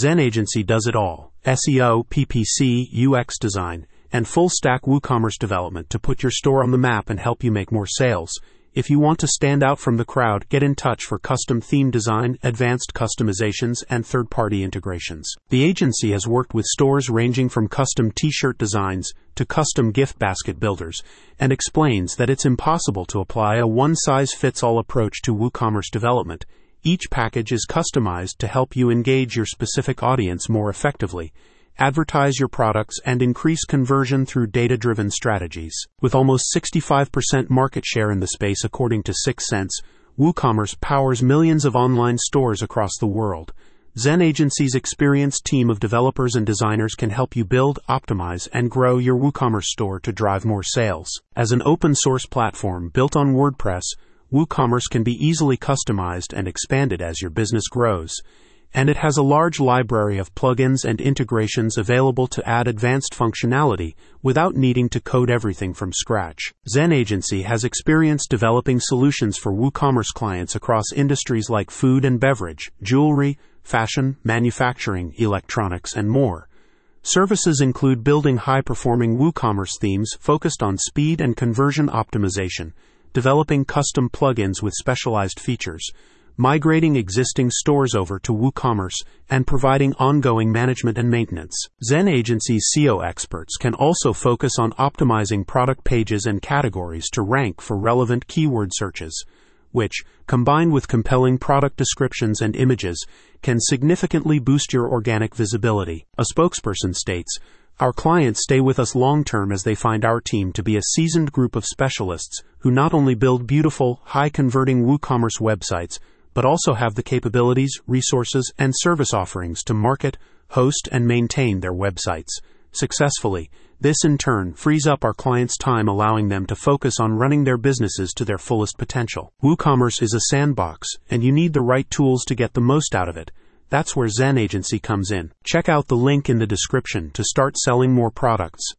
Zen Agency does it all SEO, PPC, UX design, and full stack WooCommerce development to put your store on the map and help you make more sales. If you want to stand out from the crowd, get in touch for custom theme design, advanced customizations, and third party integrations. The agency has worked with stores ranging from custom t shirt designs to custom gift basket builders and explains that it's impossible to apply a one size fits all approach to WooCommerce development. Each package is customized to help you engage your specific audience more effectively advertise your products, and increase conversion through data driven strategies. With almost 65% market share in the space, according to 6sense, WooCommerce powers millions of online stores across the world. Zen Agency's experienced team of developers and designers can help you build, optimize, and grow your WooCommerce store to drive more sales. As an open source platform built on WordPress, WooCommerce can be easily customized and expanded as your business grows and it has a large library of plugins and integrations available to add advanced functionality without needing to code everything from scratch. Zen Agency has experience developing solutions for WooCommerce clients across industries like food and beverage, jewelry, fashion, manufacturing, electronics, and more. Services include building high performing WooCommerce themes focused on speed and conversion optimization, developing custom plugins with specialized features, migrating existing stores over to WooCommerce, and providing ongoing management and maintenance. Zen Agency's SEO experts can also focus on optimizing product pages and categories to rank for relevant keyword searches, which, combined with compelling product descriptions and images, can significantly boost your organic visibility. A spokesperson states, our clients stay with us long term as they find our team to be a seasoned group of specialists who not only build beautiful, high converting WooCommerce websites, but also have the capabilities, resources, and service offerings to market, host, and maintain their websites successfully. This in turn frees up our clients' time, allowing them to focus on running their businesses to their fullest potential. WooCommerce is a sandbox, and you need the right tools to get the most out of it. That's where Zen Agency comes in. Check out the link in the description to start selling more products.